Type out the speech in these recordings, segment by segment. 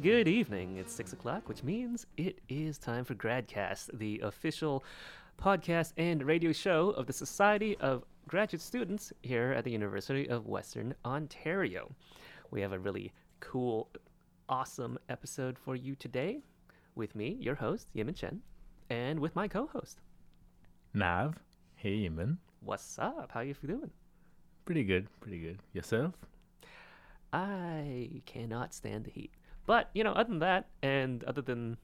And good evening. It's six o'clock, which means it is time for Gradcast, the official podcast and radio show of the Society of Graduate Students here at the University of Western Ontario. We have a really cool, awesome episode for you today with me, your host, Yimin Chen, and with my co-host. Nav. Hey, Yimin. What's up? How you doing? Pretty good, pretty good. Yourself? I cannot stand the heat. But, you know, other than that, and other than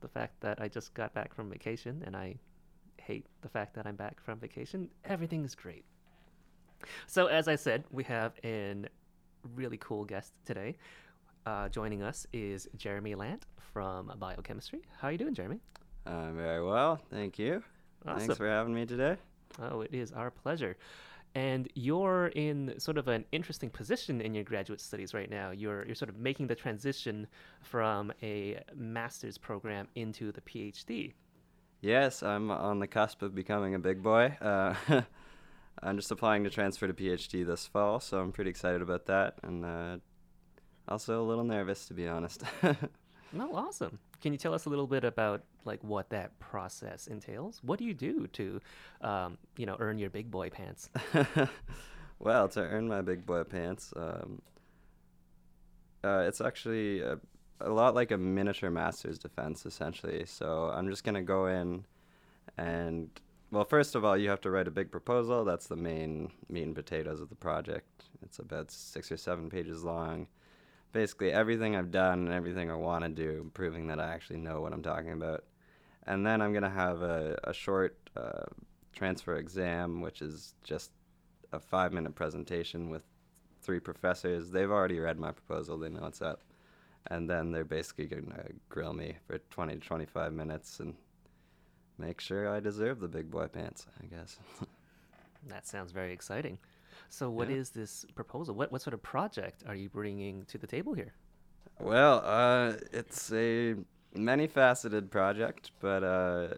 the fact that I just got back from vacation and I hate the fact that I'm back from vacation, everything is great. So, as I said, we have a really cool guest today. Uh, joining us is Jeremy Lant from Biochemistry. How are you doing, Jeremy? Uh, very well, thank you. Awesome. Thanks for having me today. Oh, it is our pleasure. And you're in sort of an interesting position in your graduate studies right now. You're you're sort of making the transition from a master's program into the PhD. Yes, I'm on the cusp of becoming a big boy. Uh, I'm just applying to transfer to PhD this fall, so I'm pretty excited about that, and uh, also a little nervous to be honest. No, awesome. Can you tell us a little bit about like what that process entails? What do you do to, um, you know, earn your big boy pants? well, to earn my big boy pants, um, uh, it's actually a, a lot like a miniature master's defense, essentially. So I'm just gonna go in, and well, first of all, you have to write a big proposal. That's the main meat and potatoes of the project. It's about six or seven pages long. Basically, everything I've done and everything I want to do, proving that I actually know what I'm talking about. And then I'm gonna have a, a short uh, transfer exam, which is just a five minute presentation with three professors. They've already read my proposal, they know what's up. And then they're basically going to grill me for 20 to 25 minutes and make sure I deserve the big boy pants, I guess. that sounds very exciting. So, what is Yeah. this proposal? What what sort of project are you bringing to the table here? Well, uh, it's a many faceted project, but uh,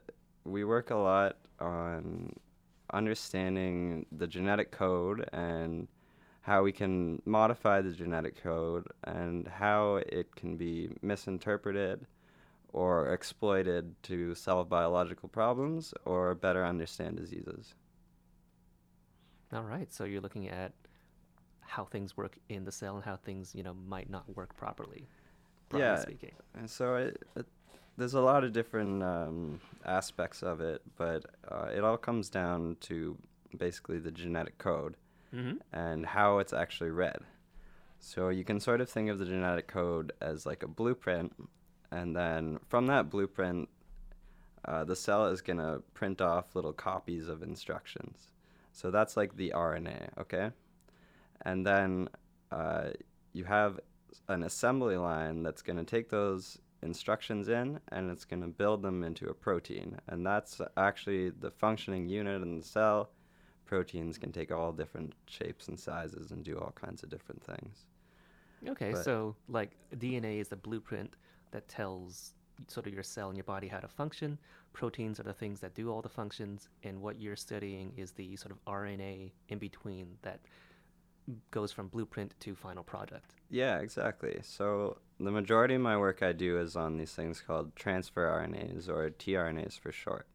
we work a lot on understanding the genetic code and how we can modify the genetic code and how it can be misinterpreted or exploited to solve biological problems or better understand diseases. All right. So you're looking at how things work in the cell and how things, you know, might not work properly. Broadly Yeah. speaking. And so it, it, there's a lot of different um, aspects of it, but uh, it all comes down to basically the genetic code Mm-hmm. and how it's actually read. So you can sort of think of the genetic code as like a blueprint, and then from that blueprint, uh, the cell is going to print off little copies of instructions. So that's like the RNA, okay? And then uh, you have an assembly line that's going to take those instructions in and it's going to build them into a protein. And that's actually the functioning unit in the cell. Proteins can take all different shapes and sizes and do all kinds of different things. Okay. But- so, like, DNA is a blueprint that tells sort of your cell and your body how to function. Proteins are the things that do all the functions. And what you're studying is the sort of RNA in between that goes from blueprint to final product. Yeah, exactly. So the majority of my work I do is on these things called transfer RNAs or tRNAs for short.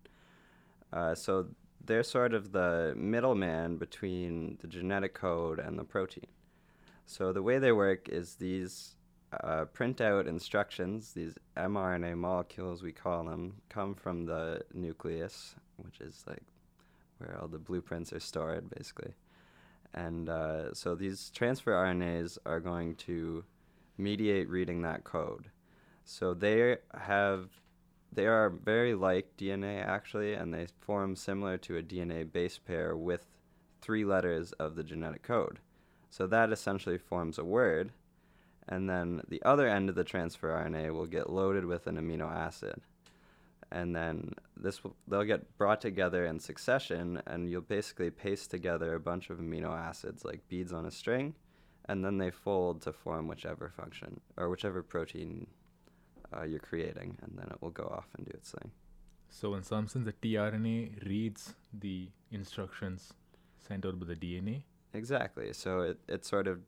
Uh, so they're sort of the middleman between the genetic code and the protein. So the way they work is these uh, print out instructions, these mRNA molecules we call them, come from the nucleus, which is like where all the blueprints are stored, basically. And uh, so these transfer RNAs are going to mediate reading that code. So they have, they are very like DNA actually, and they form similar to a DNA base pair with three letters of the genetic code. So that essentially forms a word, and then the other end of the transfer RNA will get loaded with an amino acid. And then this will, they'll get brought together in succession, and you'll basically paste together a bunch of amino acids like beads on a string, and then they fold to form whichever function or whichever protein uh, you're creating, and then it will go off and do its thing. So, in some sense, the tRNA reads the instructions sent out by the DNA. Exactly. So it, it sort of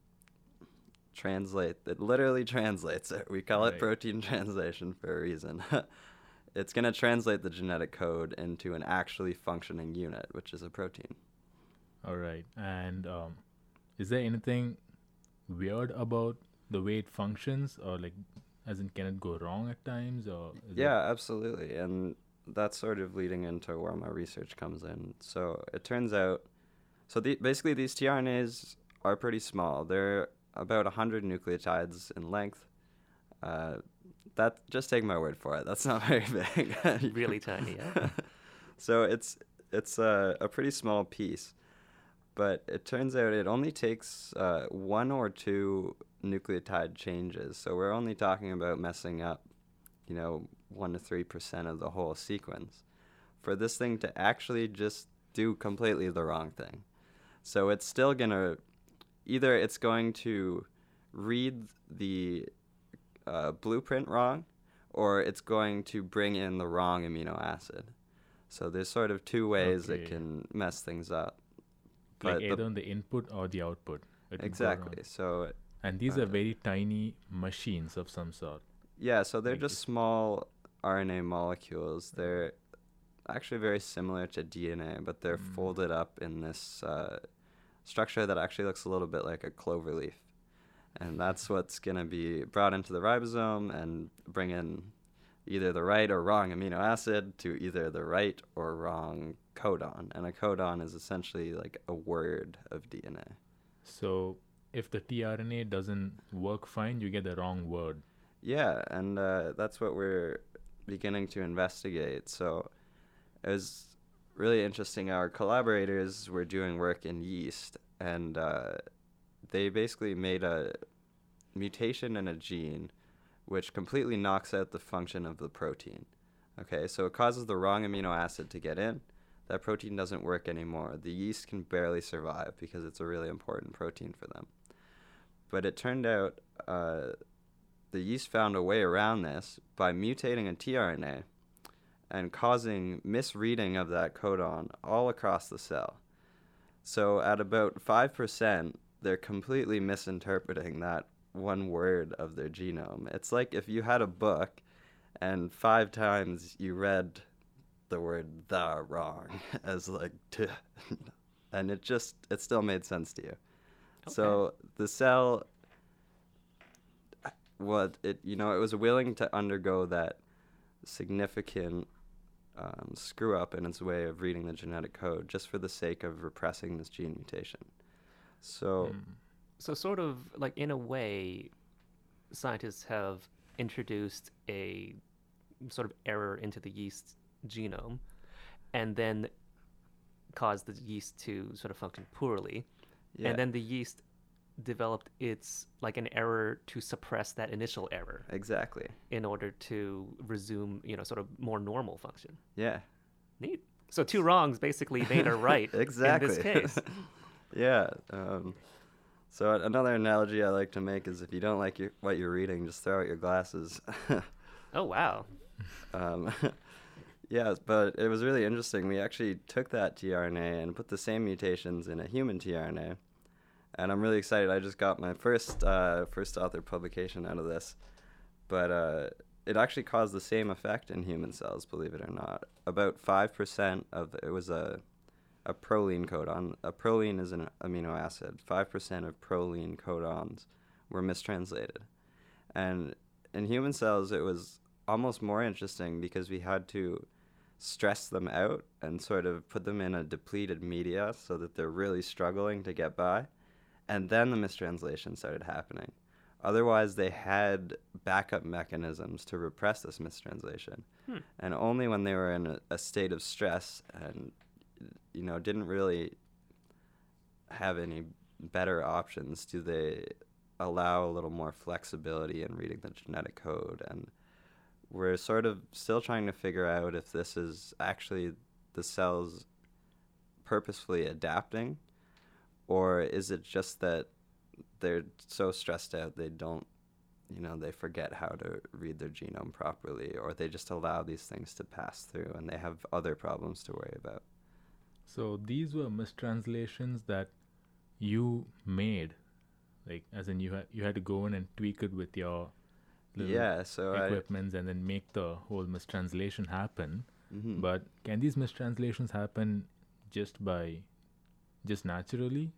translate it literally translates it. We call it protein translation for a reason. it's going to translate the genetic code into an actually functioning unit, which is a protein. All right. And um, is there anything weird about the way it functions, or like, as in, can it go wrong at times, or is it- Yeah, absolutely. And that's sort of leading into where my research comes in. So it turns out, so the, basically these tRNAs are pretty small. They're about 100 nucleotides in length. Uh, that just take my word for it. That's not very big. Really tiny, yeah. so it's it's a, a pretty small piece, but it turns out it only takes uh, one or two nucleotide changes. So we're only talking about messing up, you know, one to three percent of the whole sequence, for this thing to actually just do completely the wrong thing. So it's still gonna either it's going to read the uh, blueprint wrong, or it's going to bring in the wrong amino acid. So there's sort of two ways it can mess things up. like But the- either on the input or the output? it would go exactly. So And these uh, are very tiny machines of some sort. yeah, so they're Like just small RNA molecules. They're actually very similar to DNA, but they're Mm. folded up in this uh, structure that actually looks a little bit like a clover leaf. And that's what's going to be brought into the ribosome and bring in either the right or wrong amino acid to either the right or wrong codon. And a codon is essentially like a word of DNA. So if the tRNA doesn't work fine, you get the wrong word. Yeah, and uh, that's what we're beginning to investigate. So it was really interesting. Our collaborators were doing work in yeast, and uh, they basically made a mutation in a gene which completely knocks out the function of the protein. Okay, so it causes the wrong amino acid to get in. That protein doesn't work anymore. The yeast can barely survive because it's a really important protein for them. But it turned out uh, the yeast found a way around this by mutating a tRNA and causing misreading of that codon all across the cell. So at about 5%, they're completely misinterpreting that one word of their genome. It's like if you had a book and five times you read the word the wrong as like t and it just it still made sense to you. So the cell what it you know it was willing to undergo that significant um, screw up in its way of reading the genetic code just for the sake of repressing this gene mutation. So Mm. So, sort of like in a way, scientists have introduced a sort of error into the yeast genome and then caused the yeast to sort of function poorly. yeah, And then the yeast developed its like an error to suppress that initial error exactly. in order to resume, you know, sort of more normal function. Yeah. Neat. So two wrongs basically made a right exactly. in this case. yeah. Um, so another analogy I like to make is if you don't like your, what you're reading, just throw out your glasses. Oh wow. um, yeah, but it was really interesting. We actually took that tRNA and put the same mutations in a human tRNA, and I'm really excited. I just got my first uh, first author publication out of this, but uh, it actually caused the same effect in human cells. Believe it or not, about five percent of it was a a proline codon. A proline is an amino acid. Five percent of proline codons were mistranslated, and in human cells it was almost more interesting because we had to stress them out and sort of put them in a depleted media so that they're really struggling to get by and then the mistranslation started happening. Otherwise they had backup mechanisms to repress this mistranslation. Hmm. and only when they were in a, a state of stress and you know didn't really have any better options do they allow a little more flexibility in reading the genetic code. And we're sort of still trying to figure out if this is actually the cells purposefully adapting or is it just that they're so stressed out they don't you know they forget how to read their genome properly or they just allow these things to pass through and they have other problems to worry about So these were mistranslations that you made Like, as in you had you had to go in and tweak it with your little Yeah, so I, equipments and then make the whole mistranslation happen. mhm. But can these mistranslations happen just by, just naturally?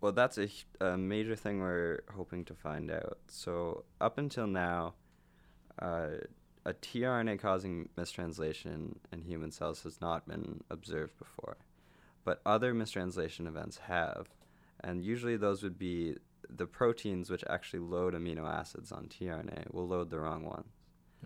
Well, that's a, a major thing we're hoping to find out. So, up until now, uh, a tRNA causing mistranslation in human cells has not been observed before. But other mistranslation events have. And usually, those would be the proteins which actually load amino acids on tRNA will load the wrong ones.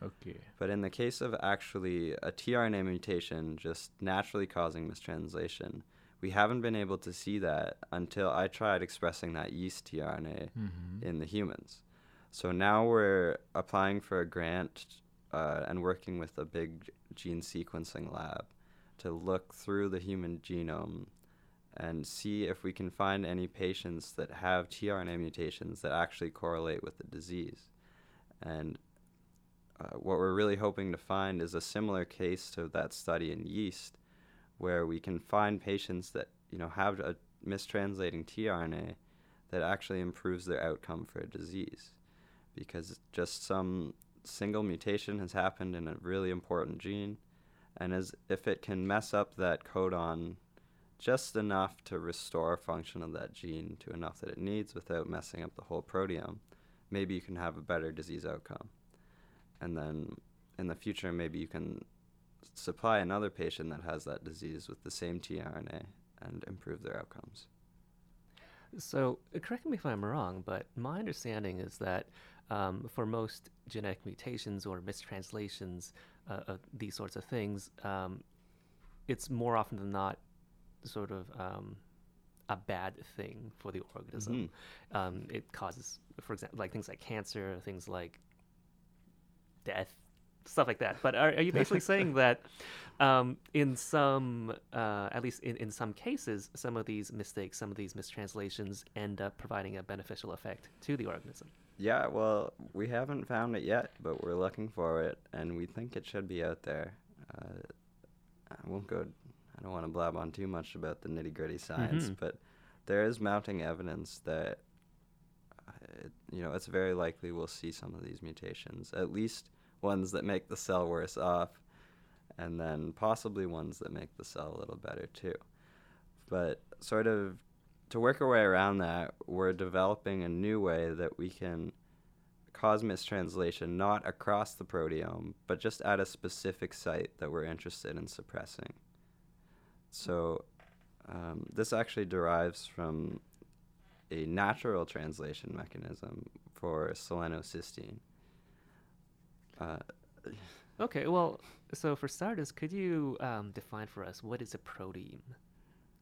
Okay. But in the case of actually a tRNA mutation just naturally causing mistranslation, we haven't been able to see that until I tried expressing that yeast tRNA Mm-hmm. in the humans. So now we're applying for a grant uh, and working with a big gene sequencing lab to look through the human genome and see if we can find any patients that have tRNA mutations that actually correlate with the disease. And uh, what we're really hoping to find is a similar case to that study in yeast, where we can find patients that you know have a mistranslating tRNA that actually improves their outcome for a disease, because just some single mutation has happened in a really important gene, and as if it can mess up that codon just enough to restore function of that gene to enough that it needs without messing up the whole proteome, maybe you can have a better disease outcome. And then in the future maybe you can supply another patient that has that disease with the same tRNA and improve their outcomes. So, uh, correct me if I'm wrong, but my understanding is that um, for most genetic mutations or mistranslations, uh, of these sorts of things, um, it's more often than not sort of um, a bad thing for the organism. Um, it causes, for example, like things like cancer, things like death, stuff like that. But are, are you basically saying that um, in some, uh, at least in, in some cases, some of these mistakes, some of these mistranslations end up providing a beneficial effect to the organism? Yeah, well, we haven't found it yet, but we're looking for it, and we think it should be out there. Uh, I won't go. I don't want to blab on too much about the nitty gritty science, Mhm. but there is mounting evidence that, uh, it, you know, it's very likely we'll see some of these mutations, at least ones that make the cell worse off, and then possibly ones that make the cell a little better too. But sort of to work our way around that, we're developing a new way that we can cause mistranslation not across the proteome, but just at a specific site that we're interested in suppressing. So, um, this actually derives from a natural translation mechanism for selenocysteine. Uh, Okay, well, so for starters, could you um, define for us what is a protein?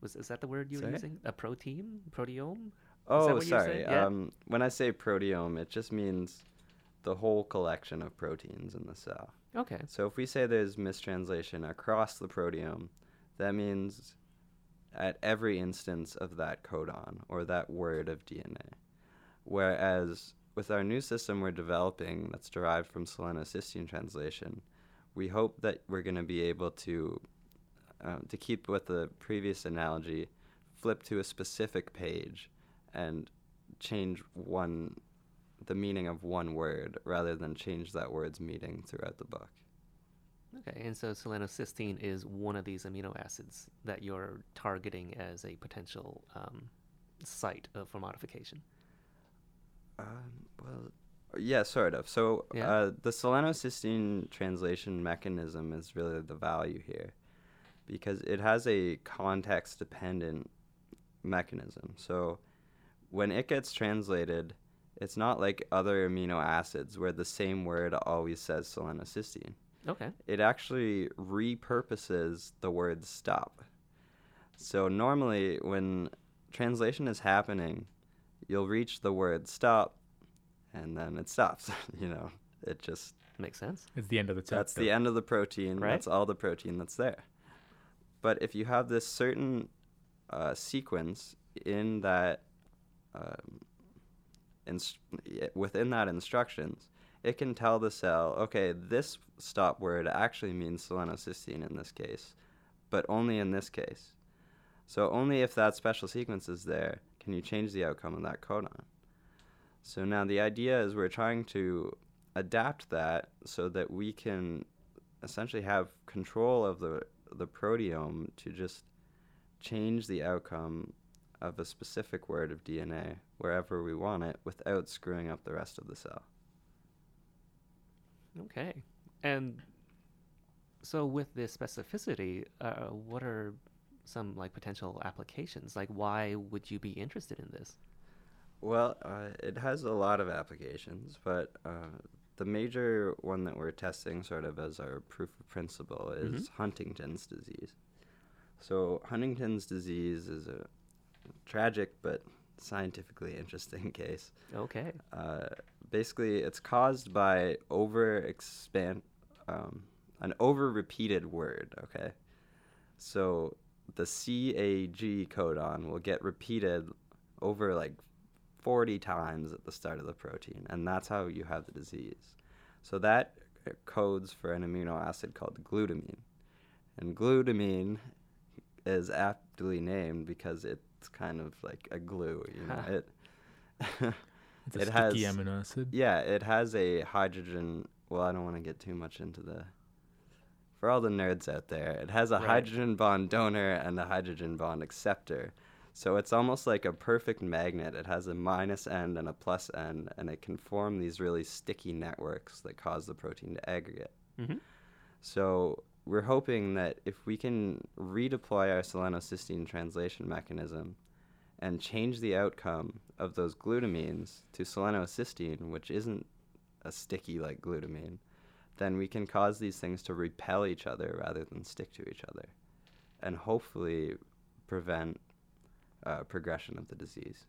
Was is that the word you were Sorry? using? A protein, proteome? Oh, what you were sorry. Yeah. Um, when I say proteome, it just means the whole collection of proteins in the cell. Okay. So if we say there's mistranslation across the proteome, that means at every instance of that codon or that word of DNA. Whereas with our new system we're developing that's derived from selenocysteine translation, we hope that we're going to be able to, uh, to keep with the previous analogy, flip to a specific page and change one, the meaning of one word rather than change that word's meaning throughout the book. Okay, and so selenocysteine is one of these amino acids that you're targeting as a potential um, site of, for modification. Um, well, yeah, sort of. So Yeah. uh, the selenocysteine translation mechanism is really the value here, because it has a context-dependent mechanism. So when it gets translated, it's not like other amino acids where the same word always says selenocysteine. Okay. It actually repurposes the word stop. So normally when translation is happening, you'll reach the word stop and then it stops, you know. It just Makes sense. It's the end of the chapter. that's the end of the protein. Right. That's all the protein that's there. But if you have this certain uh, sequence in that, um, inst- within that instructions, it can tell the cell, okay, this stop word actually means selenocysteine in this case, but only in this case. So only if that special sequence is there can you change the outcome of that codon. So now the idea is we're trying to adapt that so that we can essentially have control of the the proteome to just change the outcome of a specific word of DNA wherever we want it without screwing up the rest of the cell. Okay. And so with this specificity, uh, what are some like potential applications? Like why would you be interested in this? Well, uh, it has a lot of applications, but uh, the major one that we're testing, sort of as our proof of principle, is Huntington's disease. So, Huntington's disease is a tragic but scientifically interesting case. Okay. Uh, basically, it's caused by over expand, um, an over repeated word. Okay, so the CAG codon will get repeated over like 40 times at the start of the protein, and that's how you have the disease. So that codes for an amino acid called glutamine, and glutamine is aptly named because it's kind of like a glue. You know, Huh. it. It's a it sticky has amino acid. yeah, it has a hydrogen. Well, I don't want to get too much into the. For all the nerds out there, it has a Right. hydrogen bond donor and a hydrogen bond acceptor. So it's almost like a perfect magnet. It has a minus end and a plus end, and it can form these really sticky networks that cause the protein to aggregate. Mm-hmm. So we're hoping that if we can redeploy our selenocysteine translation mechanism and change the outcome of those glutamines to selenocysteine, which isn't a sticky like glutamine, then we can cause these things to repel each other rather than stick to each other, and hopefully prevent uh, progression of the disease.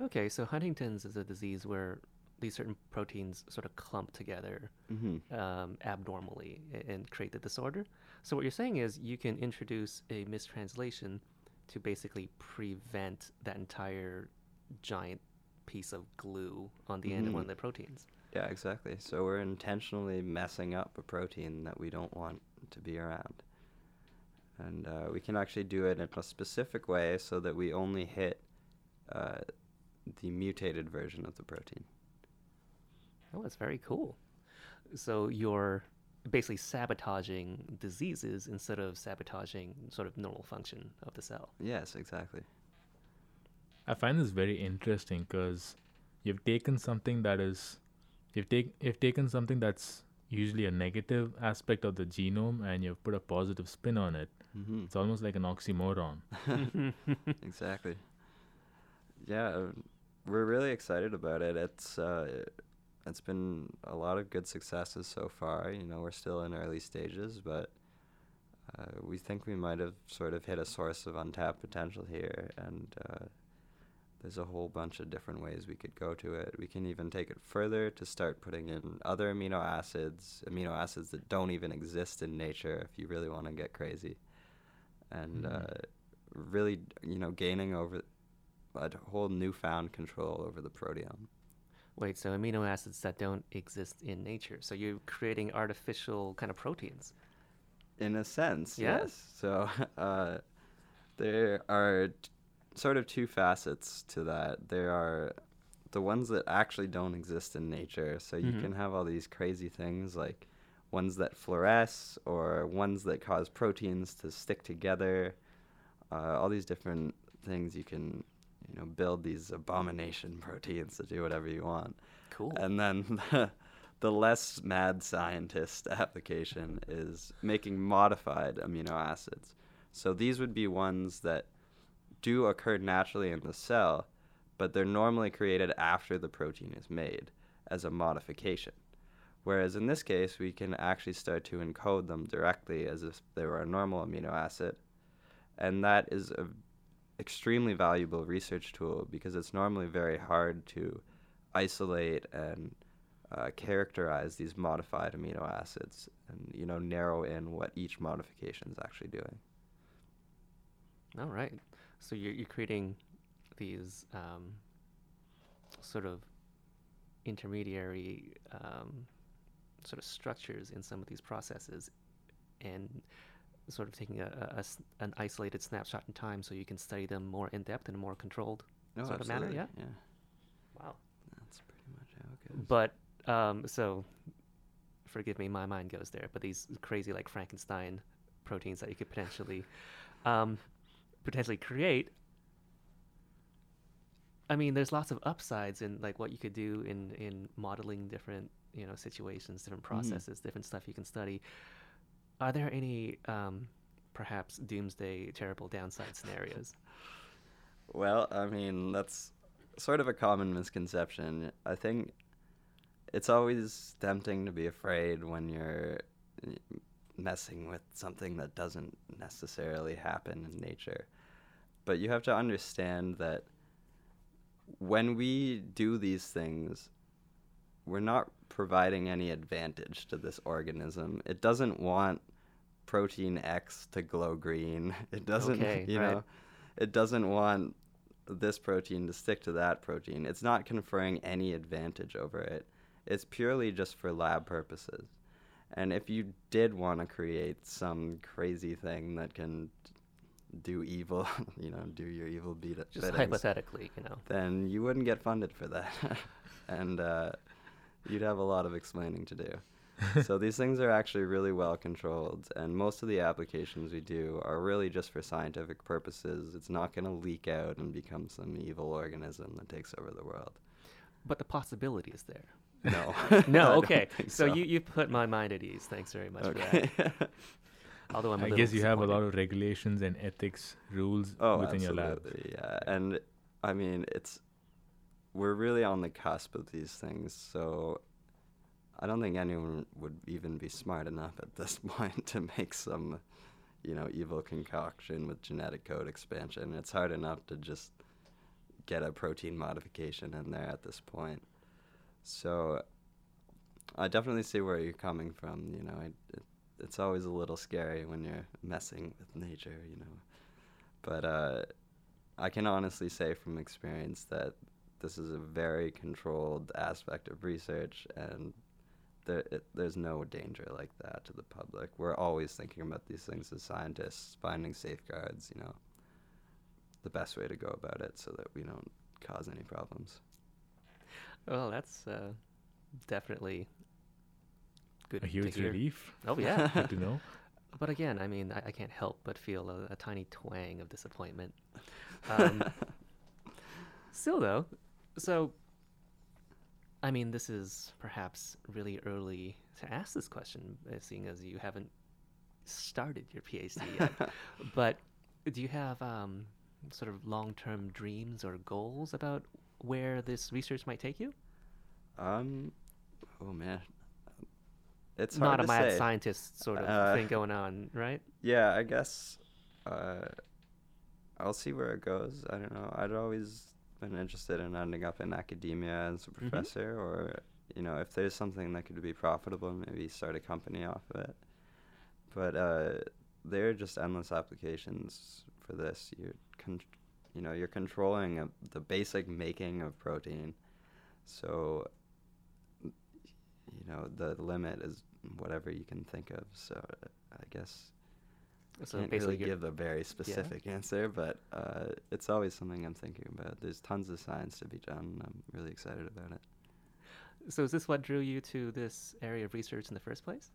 Okay, so Huntington's is a disease where these certain proteins sort of clump together hmm um, abnormally and create the disorder. So what you're saying is you can introduce a mistranslation to basically prevent that entire giant piece of glue on the end of one of the proteins. Yeah, exactly. So we're intentionally messing up a protein that we don't want to be around. And uh, we can actually do it in a specific way so that we only hit uh, the mutated version of the protein. Oh, that's very cool. So you're basically sabotaging diseases instead of sabotaging sort of normal function of the cell. Yes, exactly. I find this very interesting because you've taken something that is, you've take you've taken something that's usually a negative aspect of the genome and you've put a positive spin on it. hmm It's almost like an oxymoron. exactly. Yeah, we're really excited about it. It's uh, it's been a lot of good successes so far. You know, we're still in early stages, but uh, we think we might have sort of hit a source of untapped potential here, and uh, there's a whole bunch of different ways we could go to it. We can even take it further to start putting in other amino acids, amino acids that don't even exist in nature, if you really want to get crazy, and Mhm. uh, really, you know, gaining over a whole newfound control over the proteome. Wait, so amino acids that don't exist in nature. So you're creating artificial kind of proteins. In a sense, Yeah. yes. So uh, there are t- sort of two facets to that. There are the ones that actually don't exist in nature. So you Mhm. can have all these crazy things like ones that fluoresce or ones that cause proteins to stick together. Uh, all these different things you can, you know, build these abomination proteins to do whatever you want. Cool. And then the, the less mad scientist application is making modified amino acids. So these would be ones that do occur naturally in the cell, but they're normally created after the protein is made as a modification. Whereas in this case, we can actually start to encode them directly as if they were a normal amino acid. And that is an extremely valuable research tool because it's normally very hard to isolate and uh, characterize these modified amino acids and you know narrow in what each modification is actually doing. All right. So you're, you're creating these um, sort of intermediary um, sort of structures in some of these processes and sort of taking a, a- a an isolated snapshot in time so you can study them more in depth in a more controlled No, sort of manner, yeah? yeah. Wow. That's pretty much how it goes. But um, so forgive me, my mind goes there. But these crazy like Frankenstein proteins that you could potentially um, potentially create. I mean, there's lots of upsides in like what you could do in in modeling different you know situations, different processes, different stuff you can study. Are there any um, perhaps doomsday terrible downside scenarios? Well, I mean, that's sort of a common misconception. I think it's always tempting to be afraid when you're messing with something that doesn't necessarily happen in nature. But you have to understand that when we do these things, we're not providing any advantage to this organism. It doesn't want protein X to glow green. It doesn't, Okay, you right. know, it doesn't want this protein to stick to that protein. It's not conferring any advantage over it. It's purely just for lab purposes. And if you did want to create some crazy thing that can do evil, you know, do your evil beat Just biddings, hypothetically, you know. then you wouldn't get funded for that. and uh, you'd have a lot of explaining to do. so these things are actually really well controlled, and most of the applications we do are really just for scientific purposes. It's not going to leak out and become some evil organism that takes over the world. But the possibility is there. No. No, okay. think So, you you put my mind at ease. Thanks very much for that. Although I'm a I guess you have a lot of regulations and ethics rules oh, within your lab. absolutely, Yeah, and I mean it's we're really on the cusp of these things, so I don't think anyone would even be smart enough at this point to make some, you know, evil concoction with genetic code expansion. It's hard enough to just get a protein modification in there at this point. So I definitely see where you're coming from. You know, it, it, it's always a little scary when you're messing with nature. You know, but uh, I can honestly say from experience that this is a very controlled aspect of research, and there, it, there's no danger like that to the public. We're always thinking about these things as scientists, finding safeguards. You know, the best way to go about it so that we don't cause any problems. Well, that's uh, definitely good. A to huge hear. relief. Oh yeah. Good to know. but again, I mean, I, I can't help but feel a, a tiny twang of disappointment. Um, still, though, so I mean, this is perhaps really early to ask this question, uh, seeing as you haven't started your PhD yet. but do you have um, sort of long-term dreams or goals about where this research might take you? um, oh man, it's Not a mad say. scientist sort of Uh, thing going on, right? Yeah, I guess uh, I'll see where it goes. I don't know. I'd always been interested in ending up in academia as a Mhm. professor, or you know, if there's something that could be profitable, maybe start a company off of it. But uh, there are just endless applications for this. You're, con- you know, you're controlling a, the basic making of protein, so you know the limit is whatever you can think of. So I guess So can't really give a very specific answer, but uh, it's always something I'm thinking about. There's tons of science to be done. I'm really excited about it. So is this what drew you to this area of research in the first place?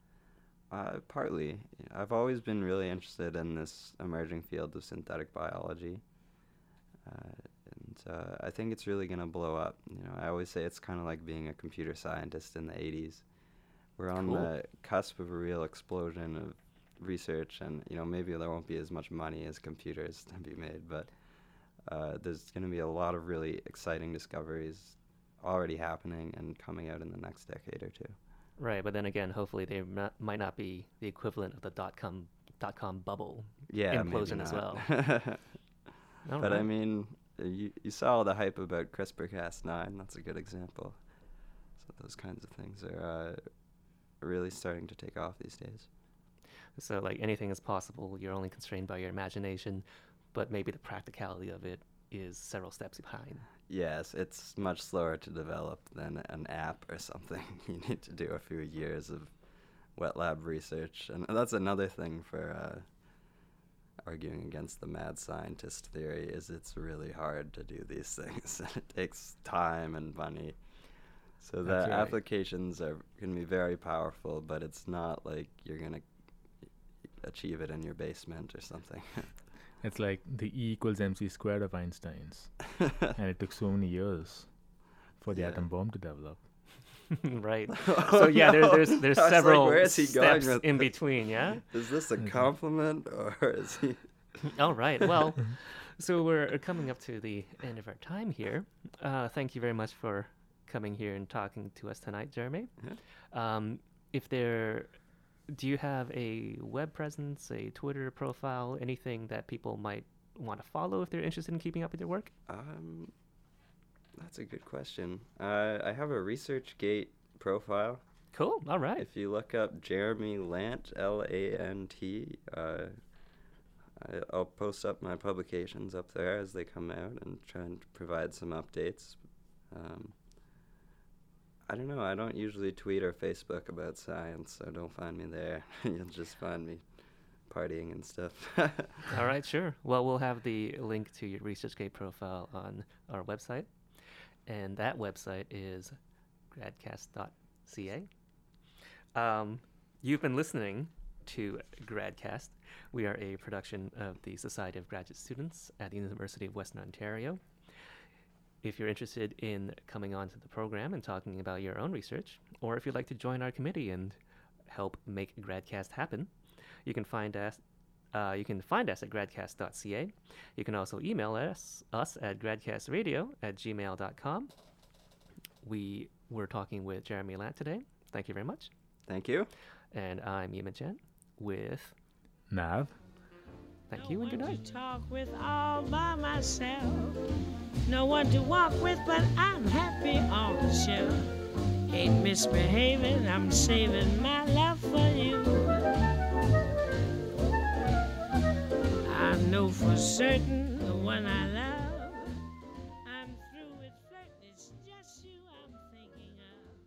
Uh, partly, I've always been really interested in this emerging field of synthetic biology, uh, uh, I think it's really gonna blow up. You know, I always say it's kind of like being a computer scientist in the '80s. We're on Cool. the cusp of a real explosion of research, and you know, maybe there won't be as much money as computers to be made, but uh, there's gonna be a lot of really exciting discoveries already happening and coming out in the next decade or two. Right, but then again, hopefully they not, might not be the equivalent of the dot com dot com bubble. Yeah, implosion as well. But I mean, you you saw all the hype about CRISPR-Cas9. That's a good example. So those kinds of things are uh, really starting to take off these days. So like anything is possible. You're only constrained by your imagination, but maybe the practicality of it is several steps behind. Yes, it's much slower to develop than an app or something. you need to do a few years of wet lab research, and that's another thing for uh, arguing against the mad scientist theory. Is it's really hard to do these things, and it takes time and money. So the right. applications are can be very powerful, but it's not like you're gonna achieve it in your basement or something. It's like the E equals MC squared of Einstein's, and it took so many years for the Yeah. atom bomb to develop. right. Oh, So yeah, there, no. there's there's I was like, several where is he going steps with in this? between. Yeah. Is this a Mhm. compliment or is he? All right. Well, so we're coming up to the end of our time here. Uh, thank you very much for coming here and talking to us tonight, Jeremy. Um, if there, do you have a web presence, a Twitter profile, anything that people might want to follow if they're interested in keeping up with your work? Um, that's a good question. Uh, I have a ResearchGate profile. Cool. All right. If you look up Jeremy Lant, L A N T, uh, I'll post up my publications up there as they come out and try and provide some updates. Um, I don't know. I don't usually tweet or Facebook about science, so don't find me there. You'll just find me partying and stuff. All right, sure. Well, we'll have the link to your ResearchGate profile on our website, and that website is gradcast.ca. Um, you've been listening to Gradcast. We are a production of the Society of Graduate Students at the University of Western Ontario. If you're interested in coming on to the program and talking about your own research, or if you'd like to join our committee and help make Gradcast happen, you can find us uh, you can find us at gradcast.ca. You can also email us, us at gradcastradio at gmail.com. We were talking with Jeremy Lant today. Thank you very much. Thank you. And I'm Yima Chen with Nav, thank you and good No one night. to talk with all by myself. No one to walk with, but I'm happy on the shelf. Ain't misbehaving, I'm saving my love for you. For certain the one I love